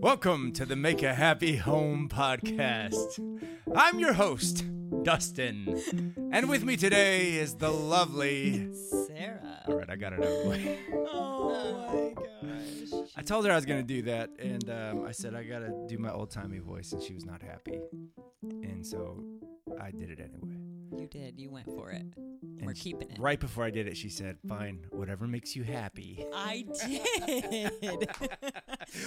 Welcome to the Make a Happy Home podcast. I'm your host, Dustin. And with me today is the lovely. Sarah. All right, I got it out of the way. Oh my gosh. I told her I was going to do that, and um, I said I got to do my old timey voice, and she was not happy. And so I did it anyway. You did. You went for it. And We're keeping it. Right before I did it, she said, mm-hmm. Fine, whatever makes you happy. I did.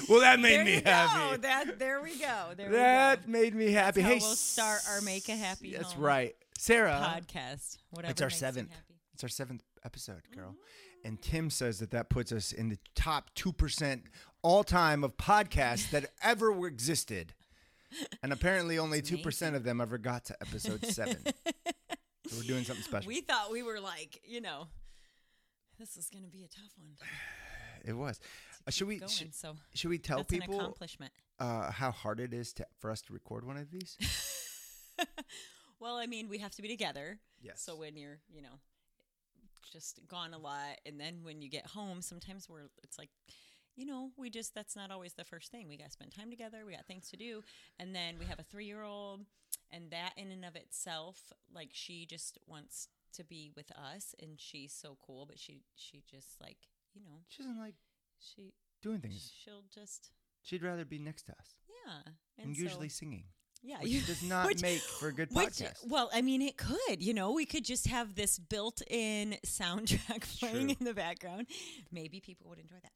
Well, that made there me you go. happy. That there we go. There That we go. made me happy. hey, we'll start our Make a Happy That's right. Sarah. podcast. Whatever. It's our makes you seventh. happy. It's our seventh episode, girl. Mm-hmm. And Tim says that that puts us in the top 2% all time of podcasts that ever existed. And apparently only 2% of them ever got to episode seven. so we're doing something special. We thought we were like, you know, this is going to be a tough one. it was. Uh, should we sh- so should we tell people accomplishment. uh, how hard it is to, for us to record one of these? well, I mean, we have to be together. Yes. So when you're, you know, just gone a lot, and then when you get home, sometimes we're, it's like, you know, we just, that's not always the first thing. We got to spend time together. We got things to do. And then we have a three year old, and that in and of itself, like, she just wants to be with us, and she's so cool, but she, she just, like, you know, she doesn't like she, doing things. she'll just, She'd rather be next to us yeah. and, so- usually singing, yeah, which you- does not which- make for a good Which, podcast. well, I mean, it could. You know, we could just have this built-in soundtrack playing True. in the background. Maybe people would enjoy that.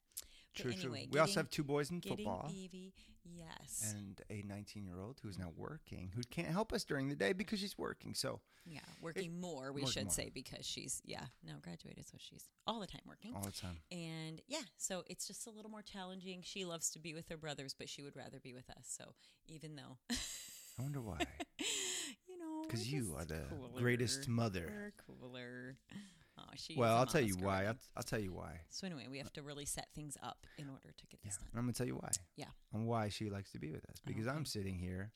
But True, anyway, true. We also have two boys in football. Evie, yes, and a 19 year old who's now working who can't help us during the day because she's working. So yeah, working more. We working should more. say because she's yeah now graduated, so she's all the time working. all the time. And yeah, so it's just a little more challenging. She loves to be with her brothers, but she would rather be with us. So even though, I wonder why. you know, Because you are the cooler. greatest mother. We're cooler. Oh, she Well, I'll tell you why. I'll, I'll tell you why. So anyway, we have to really set things up in order to get Yeah, this and done. I'm gonna tell you why. Yeah. And why she likes to be with us because I'm sitting here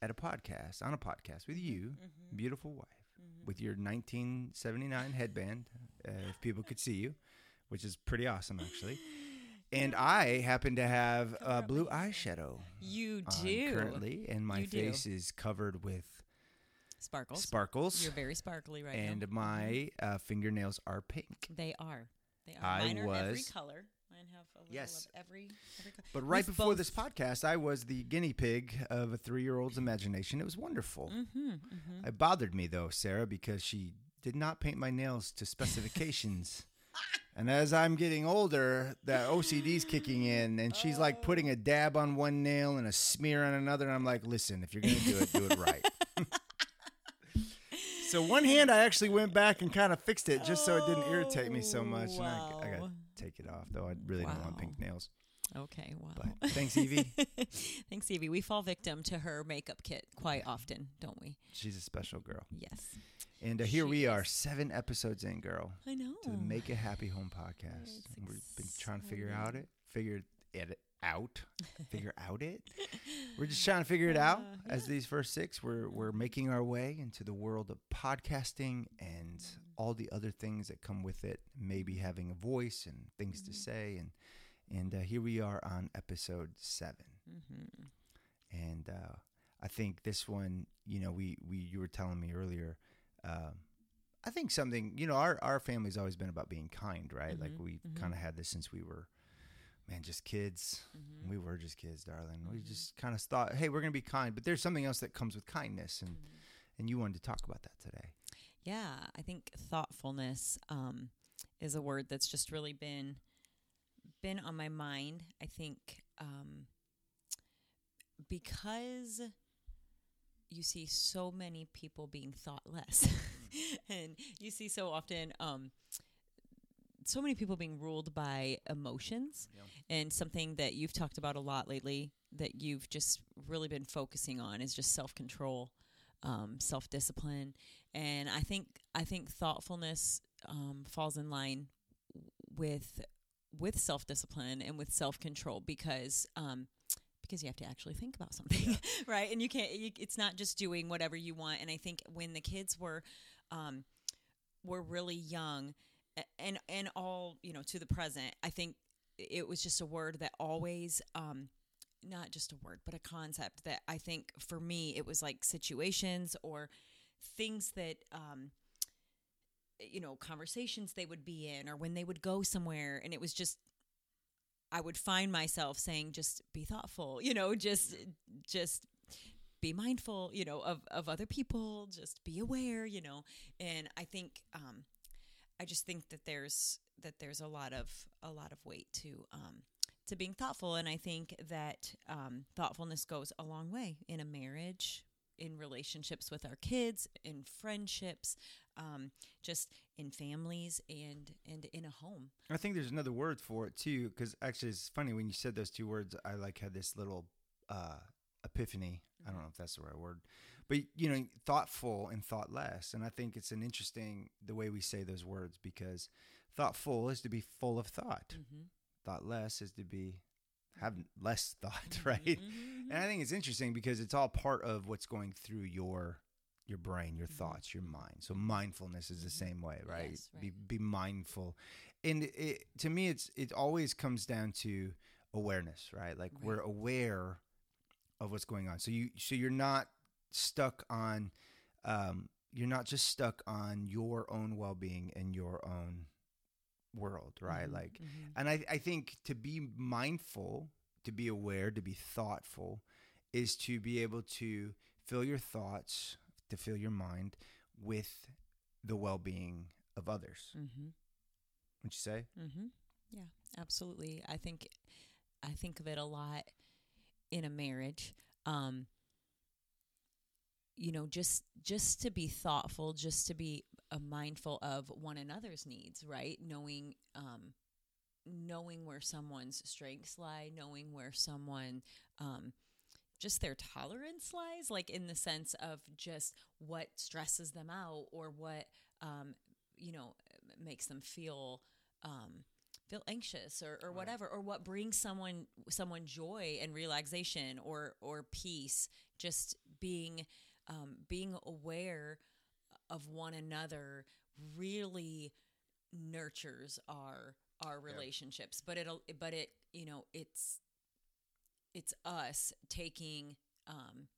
at a podcast on a podcast with you, Mhm. beautiful wife, Mhm. with your 1979 headband. Uh, if people could see you, which is pretty awesome actually. And I happen to have Cover uh, blue eyeshadow You do currently, and my You do. face is covered with sparkles. sparkles. You're very sparkly right now. and Mhm. my uh, fingernails are pink. they are. They are. I Mine are every color. Mine have a little Yes. of every every color. But right We've before this podcast, I was the guinea pig of a three-year-old's imagination. It was wonderful. Mm-hmm, mm-hmm. It bothered me though, Sarah, because she did not paint my nails to specifications. and as I'm getting older, that OCD's kicking in, and she's like putting a dab on one nail and a smear on another. And I'm like, listen, if you're gonna do it, do it right. so one hand, I actually went back and kind of fixed it just so it didn't irritate me so much. And I, I got to take it off, though. I really don't want pink nails. Okay. Wow. But thanks, Evie. Thanks, Evie. We fall victim to her makeup kit quite often, don't we? She's a special girl. Yes. And uh, here She we are, seven episodes in, girl. I know. to the Make a Happy Home podcast. We've been trying to figure out it, figure it out, figure out it. We're just trying to figure it out. Uh, As these first six, we're we're making our way into the world of podcasting and Mm. all the other things that come with it. Maybe having a voice and things to Mhm. say, and and uh, here we are on episode seven. Mm-hmm. And uh, I think this one, you know, we, we you were telling me earlier. Um, I think something, you know, our our family's always been about being kind, right? Like we kind of had this since we were, man, just kids. Mm-hmm. We were just kids, darling. We Mhm. just kind of thought, hey, we're gonna be kind, but there's something else that comes with kindness, and Mhm. and you wanted to talk about that today. Yeah, I think thoughtfulness um, is a word that's just really been been on my mind. I think um, because you see so many people being thoughtless, and you see so often um, so many people being ruled by emotions, Yeah. and something that you've talked about a lot lately that you've just really been focusing on is just self control, um, self discipline, and I think I think thoughtfulness um, falls in line with with self discipline and with self control because um, because you have to actually think about something, right? And you can't. You, it's not just doing whatever you want. And I think when the kids were um, were really young, and and all you know to the present, I think it was just a word that always um, not just a word, but a concept that I think for me it was like situations or things that um you know conversations they would be in or when they would go somewhere and it was just I would find myself saying just be thoughtful, you know, just just be mindful, you know, of of other people, just be aware, you know. And I think um I just think that there's that there's a lot of a lot of weight to um to being thoughtful and I think that um thoughtfulness goes a long way in a marriage, in relationships with our kids, in friendships, um, just in families and and in a home. I think there's another word for it too, because actually it's funny when you said those two words. I like had this little uh, epiphany. I don't know if that's the right word, but you know, thoughtful and thoughtless. And I think it's an interesting the way we say those words because thoughtful is to be full of thought. Mm-hmm. Thoughtless is to be have mm-hmm. less thought, Mm-hmm. right? Mm-hmm. Mm-hmm. And I think it's interesting because it's all part of what's going through your your brain, your thoughts, your mind. So mindfulness is the same way, right? Yes, Be right. be mindful. And it, to me it's it always comes down to awareness, right? Like we're aware of what's going on. So you so you're not stuck on um you're not just stuck on your own well-being and your own world, right? Mhm, Like mhm. and I, I think to be mindful, to be aware, to be thoughtful, is to be able to fill your thoughts, to fill your mind with the well being of others. Mm-hmm. Would you say? Mm-hmm. Yeah, absolutely. I think I think of it a lot in a marriage. Um, you know, just just to be thoughtful, just to be uh, mindful of one another's needs, right? Knowing um, knowing where someone's strengths lie, knowing where someone um, just their tolerance lies, like in the sense of just what stresses them out or what um, you know makes them feel um, feel anxious or, or Right. whatever, or what brings someone someone joy and relaxation or or peace. Just being um, being aware of one another really nurtures our our Yeah. relationships. But it'll but it you know it's it's us taking um,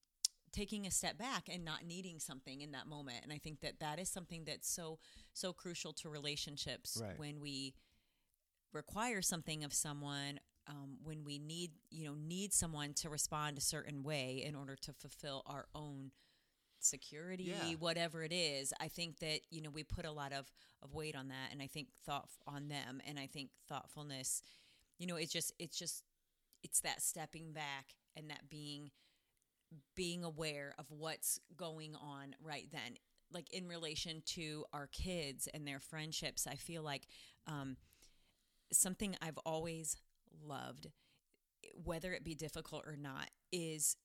taking a step back and not needing something in that moment and i think that that is something that's so so crucial to relationships Right. when we require something of someone um, when we need you know need someone to respond a certain way in order to fulfill our own security Yeah. whatever it is i think that you know we put a lot of of weight on that and i think thought on them and i think thoughtfulness you know it's just it's just it's that stepping back and that being being aware of what's going on right then like in relation to our kids and their friendships i feel like um, something i've always loved whether it be difficult or not is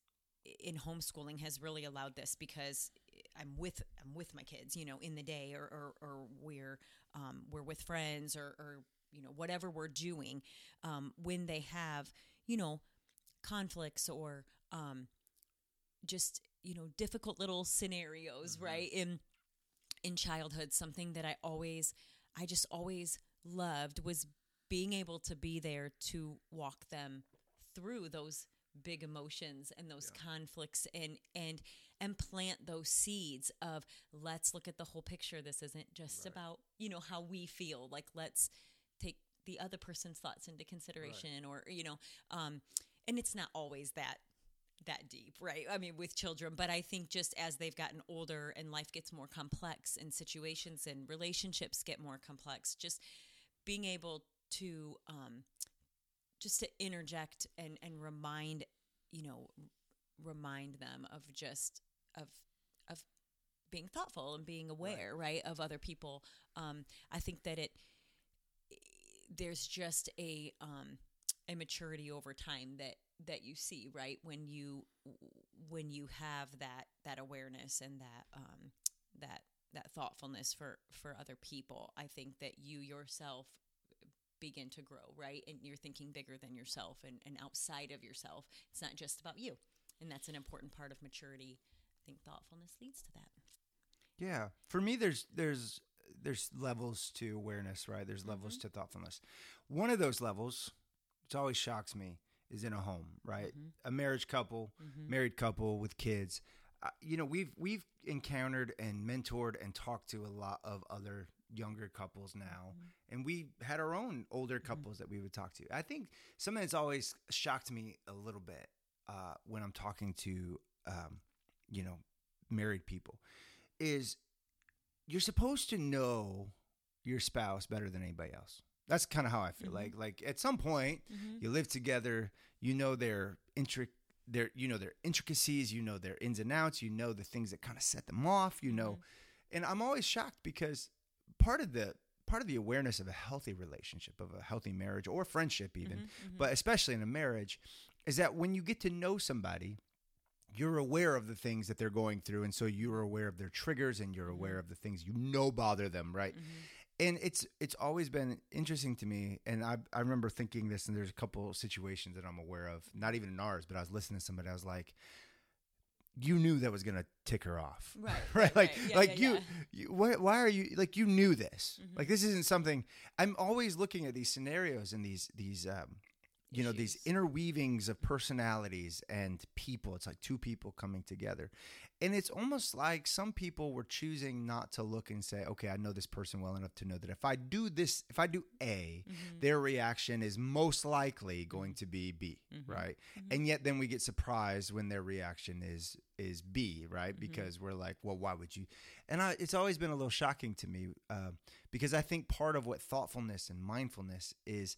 in homeschooling has really allowed this because I'm with I'm with my kids, you know, in the day, or or, or we're um, we're with friends, or, or you know whatever we're doing. Um, when they have you know conflicts or um, just you know difficult little scenarios, Mhm. right in in childhood, something that I always I just always loved was being able to be there to walk them through those big emotions and those Yeah. conflicts and and and plant those seeds of let's look at the whole picture this isn't just Right. about you know how we feel like let's take the other person's thoughts into consideration or you know um and it's not always that that deep right i mean with children but i think just as they've gotten older and life gets more complex and situations and relationships get more complex just being able to um just to interject and and remind you know remind them of just of of being thoughtful and being aware right, of other people. Um i think that it there's just a um a maturity over time that that you see right when you when you have that that awareness and that um that that thoughtfulness for for other people. I think that you yourself begin to grow right and you're thinking bigger than yourself and, and outside of yourself it's not just about you and that's an important part of maturity i think thoughtfulness leads to that Yeah. For me, there's there's there's levels to awareness, right? There's levels to thoughtfulness. One of those levels, which always shocks me, is in a home, right? Mhm. A marriage couple, Mhm. married couple with kids. Uh, you know, we've we've encountered and mentored and talked to a lot of other younger couples now, Mhm. and we had our own older couples that we would talk to. I think something that's always shocked me a little bit uh, when I'm talking to, um, you know, married people is you're supposed to know your spouse better than anybody else. That's kind of how I feel. Mhm. Like like at some point Mhm. you live together, you know their intric their you know their intricacies, you know their ins and outs, you know the things that kind of set them off, you know. Mm-hmm. And I'm always shocked because part of the part of the awareness of a healthy relationship, of a healthy marriage or friendship even, Mhm. Mhm. but especially in a marriage, is that when you get to know somebody, you're aware of the things that they're going through, and so you're aware of their triggers, and you're aware of the things you know bother them, right? Mhm. And it's it's always been interesting to me, and I I remember thinking this, and there's a couple situations that I'm aware of, not even in ours, but I was listening to somebody, I was like, you knew that was gonna tick her off, Right, right? Like right. Yeah, like yeah, you, yeah. you why, why are you like you knew this? Mhm. Like this isn't something. I'm always looking at these scenarios and these these um, you know these interweavings of personalities and people. It's like two people coming together, and it's almost like some people were choosing not to look and say, okay, I know this person well enough to know that if I do this, if I do A, Mhm. their reaction is most likely going to be B, Mhm. right? Mhm. And yet then we get surprised when their reaction is is B, right? Mhm. Because we're like, well, why would you? And I, it's always been a little shocking to me uh, because I think part of what thoughtfulness and mindfulness is,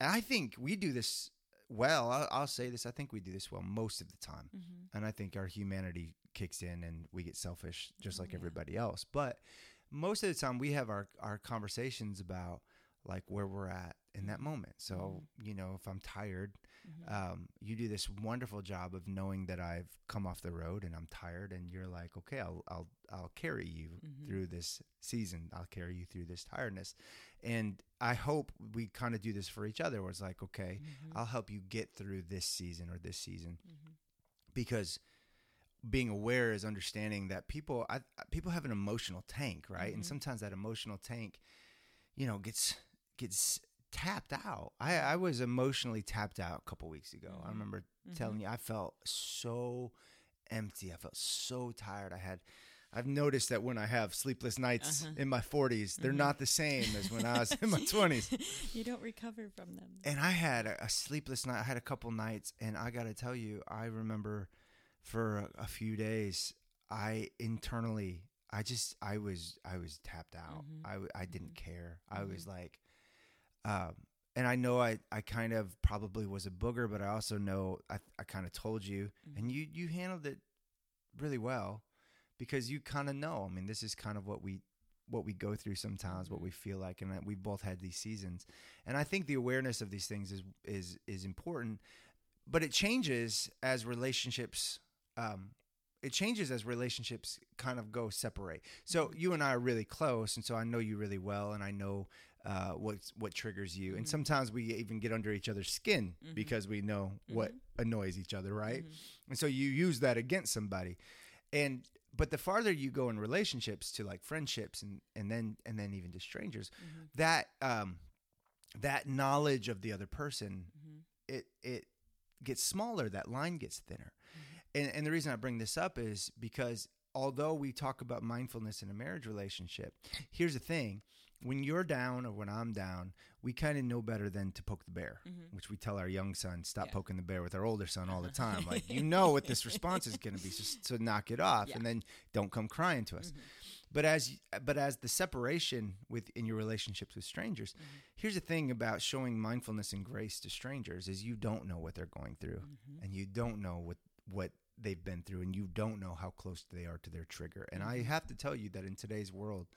and I think we do this well. I'll, I'll say this: I think we do this well most of the time, Mhm. and I think our humanity kicks in and we get selfish just like mm, yeah. everybody else. But most of the time, we have our our conversations about like where we're at in that mm. moment. So mm. you know, if I'm tired Mhm. um, you do this wonderful job of knowing that I've come off the road and I'm tired, and you're like, okay, I'll I'll I'll carry you Mhm. through this season. I'll carry you through this tiredness, and I hope we kind of do this for each other. Where it's like, okay, Mhm. I'll help you get through this season or this season, Mhm. because being aware is understanding that people I, people have an emotional tank, right? And Mhm. sometimes that emotional tank, you know, gets gets tapped out. I, I was emotionally tapped out a couple weeks ago. I Mhm. remember Mhm. telling you I felt so empty. I felt so tired. I had I've noticed that when I have sleepless nights Uh-huh. in my 40s, they're Mhm. not the same as when I was in my 20s. you don't recover from them. And I had a, a sleepless night. I had a couple nights, and I got to tell you, I remember for a, a few days, I internally, I just, I was, I was tapped out. Mhm. I, I didn't Mhm. care. I was Mhm. like, um, and I know I, I kind of probably was a booger, but I also know I, I kind of told you, and Mhm. you, you handled it really well because you kind of know. I mean, this is kind of what we what we go through sometimes, what Mhm. we feel like, and that we both had these seasons. And I think the awareness of these things is is is important, but it changes as relationships. Um, it changes as relationships kind of go separate. So Mhm. you and I are really close, and so I know you really well, and I know uh, what what triggers you. And Mhm. sometimes we even get under each other's skin Mhm. because we know what Mhm. annoys each other, right? Mhm. And so you use that against somebody. And but the farther you go in relationships to like friendships and and then and then even to strangers, Mhm. that um that knowledge of the other person, Mhm. it it gets smaller, that line gets thinner. Mm-hmm. And and the reason I bring this up is because although we talk about mindfulness in a marriage relationship, here's the thing. When you're down or when I'm down, we kind of know better than to poke the bear, Mhm. which we tell our young son, stop Yeah. poking the bear with our older son all the time. Like, you know what this response is going to be, so, so knock it off Yeah. and then don't come crying to us. Mhm. But as but as the separation with in your relationships with strangers, Mhm. here's the thing about showing mindfulness and grace to strangers is you don't know what they're going through Mhm. and you don't know what what they've been through and you don't know how close they are to their trigger. And I Mhm. have to tell you that in today's world,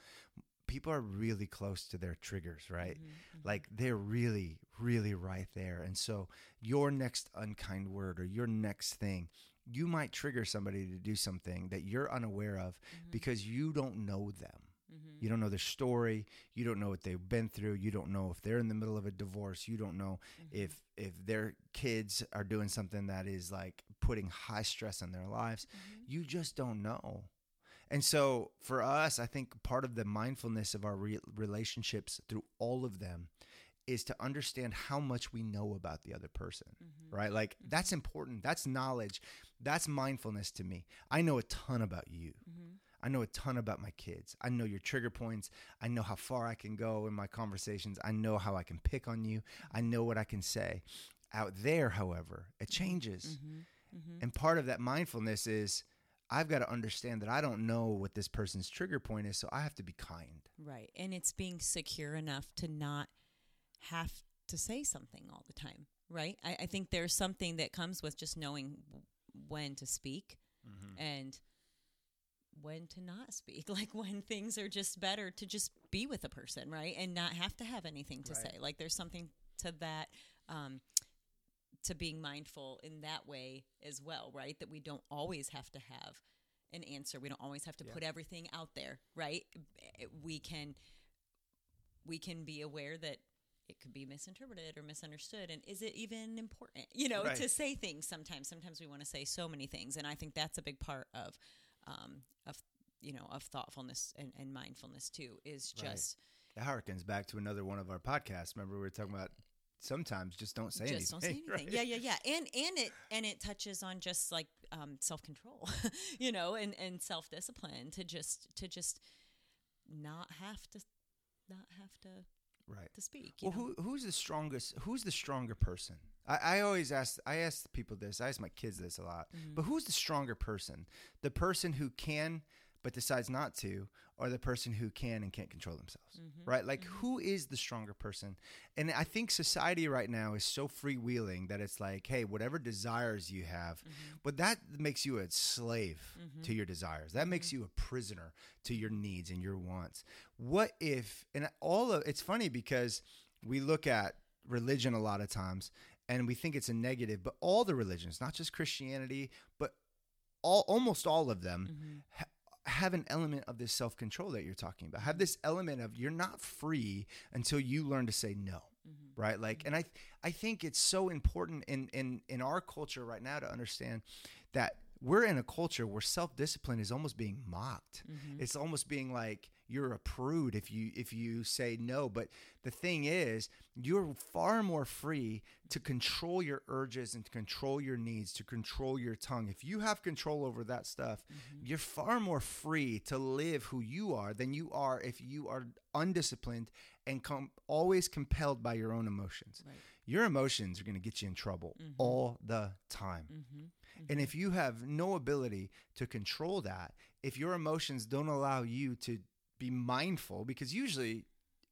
people are really close to their triggers, right? Mhm. Mhm. Like they're really, really right there. And so your next unkind word or your next thing, you might trigger somebody to do something that you're unaware of Mhm. because you don't know them. Mhm. You don't know their story. You don't know what they've been through. You don't know if they're in the middle of a divorce. You don't know if if their kids are doing something that is like putting high stress on their lives. Mhm. You just don't know. And so for us, I think part of the mindfulness of our re- relationships through all of them is to understand how much we know about the other person, Mm-hmm. right? Like that's important. That's knowledge. That's mindfulness to me. I know a ton about you. Mm-hmm. I know a ton about my kids. I know your trigger points. I know how far I can go in my conversations. I know how I can pick on you. I know what I can say. Out there, however, it changes. Mm-hmm. And part of that mindfulness is I've got to understand that I don't know what this person's trigger point is, so I have to be kind. Right. And it's being secure enough to not have to say something all the time. Right. I, I think there's something that comes with just knowing when to speak and when to not speak. Like when things are just better to just be with a person, right? And not have to have anything to Right. say. Like there's something to that. Um, to being mindful in that way as well, right? That we don't always have to have an answer. We don't always have to Yeah. put everything out there, right? Eh, We can we can be aware that it could be misinterpreted or misunderstood and is it even important you know Right. to say things sometimes sometimes we want to say so many things and i think that's a big part of um of you know of thoughtfulness and, and mindfulness too is Right. just That harkens back to another one of our podcasts. Remember, we were talking about sometimes just don't say just don't say anything. anything. right? Yeah, yeah, yeah. And and it and it touches on just like um, self control, you know, and and self discipline to just to just not have to not have to Right. to speak. You Well, know? who who's the strongest? Who's the stronger person? I, I always ask. I ask people this. I ask my kids this a lot. Mm-hmm. But who's the stronger person? The person who can but decides not to, or the person who can and can't control themselves? Mm-hmm. Right? Like, who is the stronger person? And I think society right now is so freewheeling that it's like, hey, whatever desires you have, Mm-hmm. but that makes you a slave to your desires. That makes you a prisoner to your needs and your wants. What if? And all of it's funny because we look at religion a lot of times and we think it's a negative, but all the religions, not just Christianity, but all almost all of them Mm-hmm. ha- have an element of this self-control that you're talking about. Have this element of you're not free until you learn to say no. Mm-hmm. Right? Like and I I think it's so important in in in our culture right now to understand that we're in a culture where self-discipline is almost being mocked. Mm-hmm. It's almost being like you're a prude if you if you say no, but the thing is, you're far more free to control your urges and to control your needs, to control your tongue. If you have control over that stuff, Mm-hmm. you're far more free to live who you are than you are if you are undisciplined and com- always compelled by your own emotions. Right. Your emotions are going to get you in trouble mm-hmm. all the time. Mm-hmm. mm-hmm. And if you have no ability to control that, if your emotions don't allow you to be mindful, because usually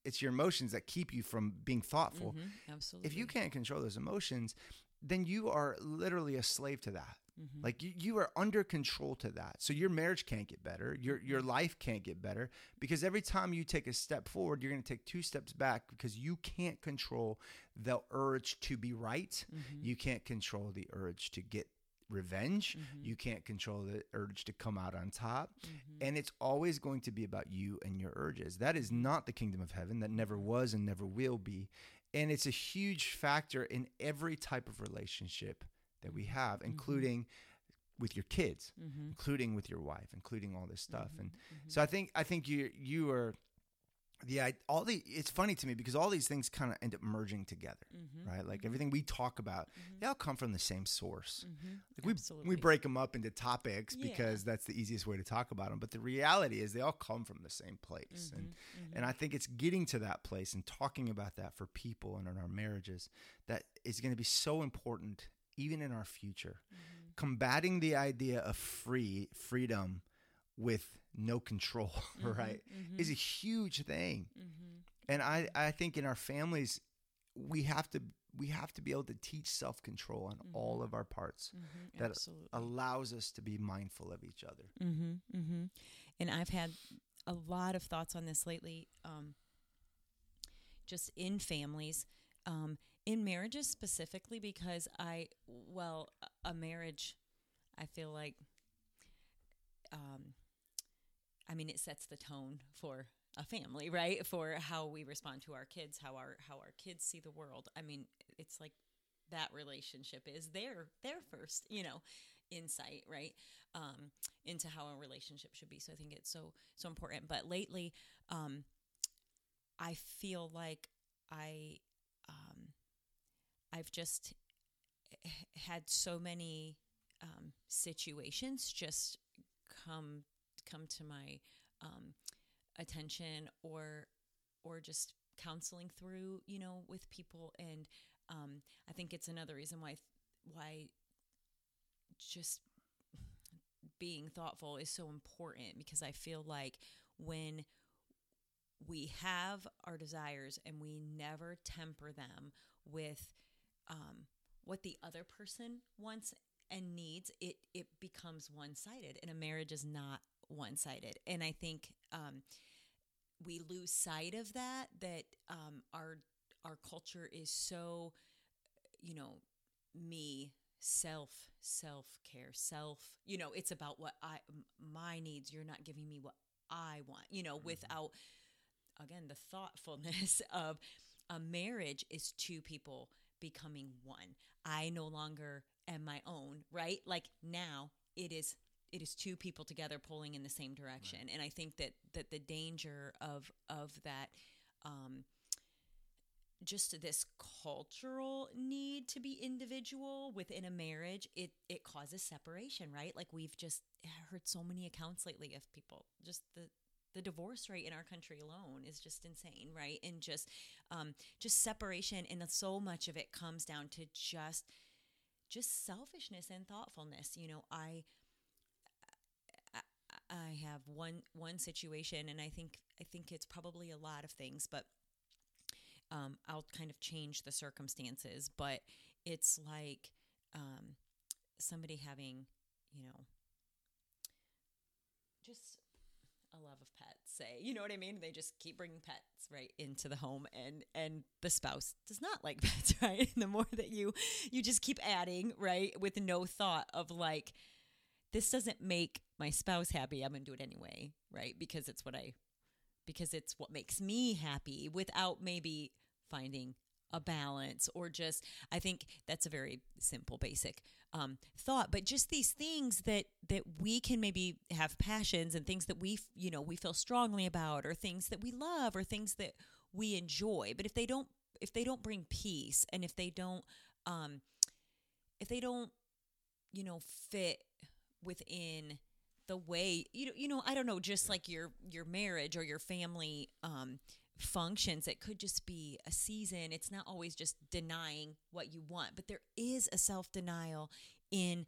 it's your emotions that keep you from being thoughtful. Absolutely. If you can't control those emotions, then you are literally a slave to that. Mhm. Like you, you are under control to that. So your marriage can't get better. Your your life can't get better because every time you take a step forward, you're going to take two steps back because you can't control the urge to be right. Mm-hmm. You can't control the urge to get revenge. Mm-hmm. You can't control the urge to come out on top. Mm-hmm. And it's always going to be about you and your urges. That is not the kingdom of heaven. That never was and never will be. And it's a huge factor in every type of relationship that we have, including with your kids, Mhm. including with your wife, including all this stuff. And Mhm. so I think I think you you are the all the it's funny to me because all these things kind of end up merging together, Mhm. right? Like everything we talk about, they all come from the same source. Like we Absolutely. we break them up into topics Yeah. because that's the easiest way to talk about them. But the reality is they all come from the same place, and Mm-hmm. and I think it's getting to that place and talking about that for people and in our marriages that is going to be so important even in our future. Mm-hmm. Combating the idea of free freedom with no control, right, is a huge thing. Mhm. And I, I think in our families, we have to we have to be able to teach self control on all of our parts Mhm. that Absolutely. allows us to be mindful of each other. Mm-hmm, mm-hmm. And I've had a lot of thoughts on this lately, um, just in families, um, in marriages specifically, because I, well, a- marriage, I feel like, um, I mean, it sets the tone for a family, right? For how we respond to our kids, how our how our kids see the world. I mean, it's like that relationship is their their first, you know, insight, right? Um, into how a relationship should be. So I think it's so so important. But lately, um, I feel like I I've just had so many um, situations just come come to my um, attention or or just counseling through you know with people. And um, I think it's another reason why why just being thoughtful is so important because I feel like when we have our desires and we never temper them with um, what the other person wants and needs, it it becomes one sided, and a marriage is not one sided. And I think um, we lose sight of that. That um, our our culture is so, you know, me self self care self you know it's about what i my needs you're not giving me what i want you know without again the thoughtfulness of a marriage is two people becoming one. I no longer am my own right? Like now it is it is two people together pulling in the same direction. And i think that that the danger of of that um just this cultural need to be individual within a marriage it it causes separation right? Like we've just heard so many accounts lately of people just the the divorce rate in our country alone is just insane right and just um just separation and so much of it comes down to just just selfishness and thoughtfulness you know i I- have one one situation, and I think I think it's probably a lot of things, but um, I'll kind of change the circumstances. But it's like um, somebody having, you know, just a love of pets. Say, you know what I mean? They just keep bringing pets right into the home, and and the spouse does not like pets, right? And the more that you you just keep adding, right, with no thought of like this doesn't make my spouse happy i'm to do it anyway right because it's what i because it's what makes me happy without maybe finding a balance or just i think that's a very simple basic um, thought but just these things that that we can maybe have passions and things that we you know we feel strongly about or things that we love or things that we enjoy but if they don't if they don't bring peace and if they don't um if they don't you know fit within the way you know you know I don't know just like your your marriage or your family um functions it could just be a season. It's not always just denying what you want but there is a self-denial in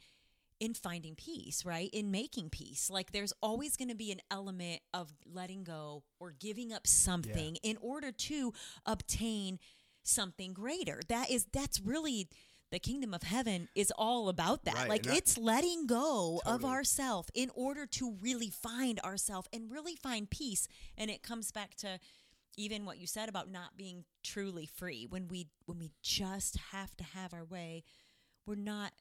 in finding peace right? In making peace. Like there's always going to be an element of letting go or giving up something in order to obtain something greater. That is that's really the kingdom of heaven is all about that. Right, like and I- it's letting go of ourself in order to really find ourself and really find peace. And it comes back to even what you said about not being truly free when we when we just have to have our way we're not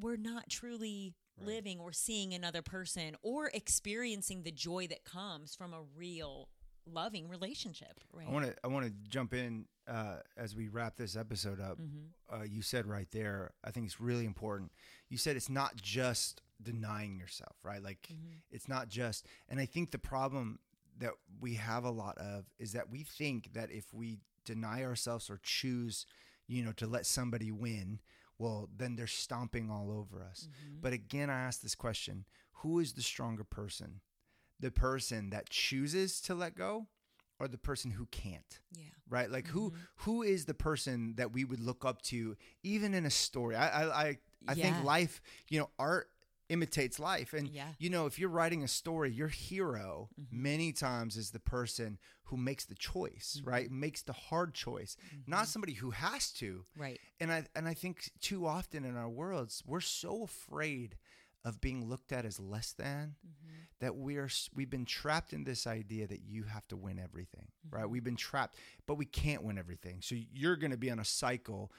we're not truly Right. living or seeing another person or experiencing the joy that comes from a real loving relationship right I want to I want to jump in uh, as we wrap this episode up. mm-hmm. Uh, you said right there, I think it's really important. You said it's not just denying yourself, right? Like Mm-hmm. it's not just. And I think the problem that we have a lot of is that we think that if we deny ourselves or choose, you know, to let somebody win, well, then they're stomping all over us. Mm-hmm. But again, I ask this question: Who is the stronger person? The person that chooses to let go, or the person who can't? yeah right like who Mhm. who is the person that we would look up to even in a story i i i, I think life you know art imitates life and Yeah. you know if you're writing a story your hero Mhm. many times is the person who makes the choice Mhm. right makes the hard choice not somebody who has to right and i and i think too often in our worlds we're so afraid of being looked at as less than mm-hmm. that we're we've been trapped in this idea that you have to win everything right Mhm. we've been trapped but we can't win everything so you're going to be on a cycle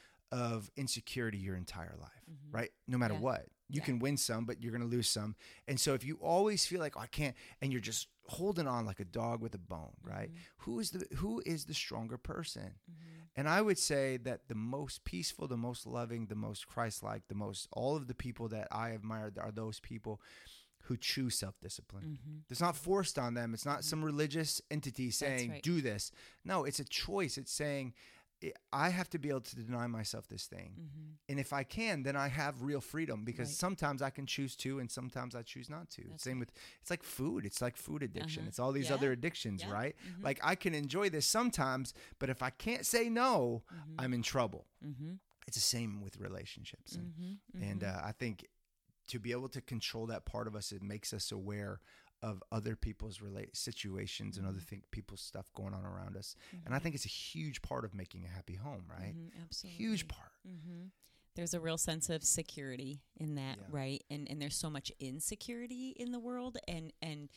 of insecurity your entire life Mhm. right no matter Yeah. what you Yeah. can win some but you're going to lose some and so if you always feel like oh, i can't and you're just holding on like a dog with a bone right Mhm. who is the who is the stronger person Mhm. and I would say that the most peaceful, the most loving, the most Christ like, the most, all of the people that I admire are those people who choose self discipline. Mhm. It's not forced on them. It's not some religious entity saying, right. do this. No, it's a choice. It's saying, I have to be able to deny myself this thing. Mm-hmm. And if I can, then I have real freedom because Right. sometimes I can choose to and sometimes I choose not to. That's Same with it's like food. It's like food addiction. Uh-huh. It's all these Yeah. other addictions, Yeah. right? Mhm. Like I can enjoy this sometimes, but if I can't say no, Mhm. I'm in trouble. Mm-hmm. It's the same with relationships. And, Mm-hmm. and uh, I think to be able to control that part of us, it makes us aware of other people's relate situations and other Mm-hmm. people's stuff going on around us. And I think it's a huge part of making a happy home, right? Mm-hmm. Absolutely. Huge part. Mm-hmm. There's a real sense of security in that, Yeah. right? And and there's so much insecurity in the world, and and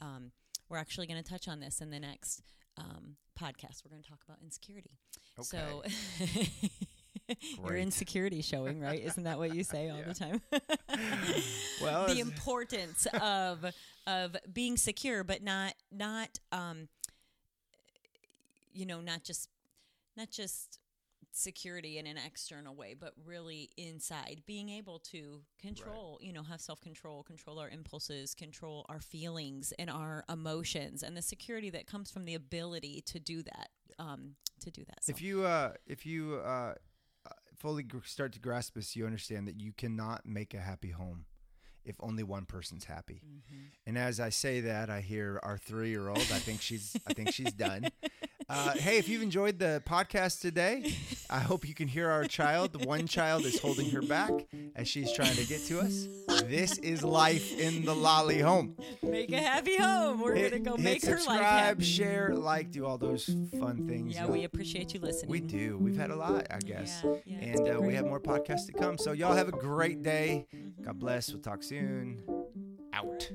um, we're actually going to touch on this in the next um, podcast. We're going to talk about insecurity. So. Your insecurity showing, right? Isn't that what you say all Yeah. the time? Well, the importance of of being secure, but not not um, you know, not just not just security in an external way, but really inside, being able to control, you know, have self control, control our impulses, control our feelings and our emotions, and the security that comes from the ability to do that. Um, to do that. So. If you uh, if you uh, fully start to grasp this, you understand that you cannot make a happy home if only one person's happy. Mhm. And as I say that, I hear our three-year-old. I think she's. I think she's done. Uh, hey, if you've enjoyed the podcast today, I hope you can hear our child. One child is holding her back as she's trying to get to us. This is life in the lolly home. make a happy home. We're Hit- gonna go make her life subscribe, share, like, do all those fun things. Yeah, we appreciate you listening. we do. We've had a lot, I guess. Yeah, yeah, and uh, we have more podcasts to come. So y'all have a great day. Mhm. God bless. We'll talk soon. Out.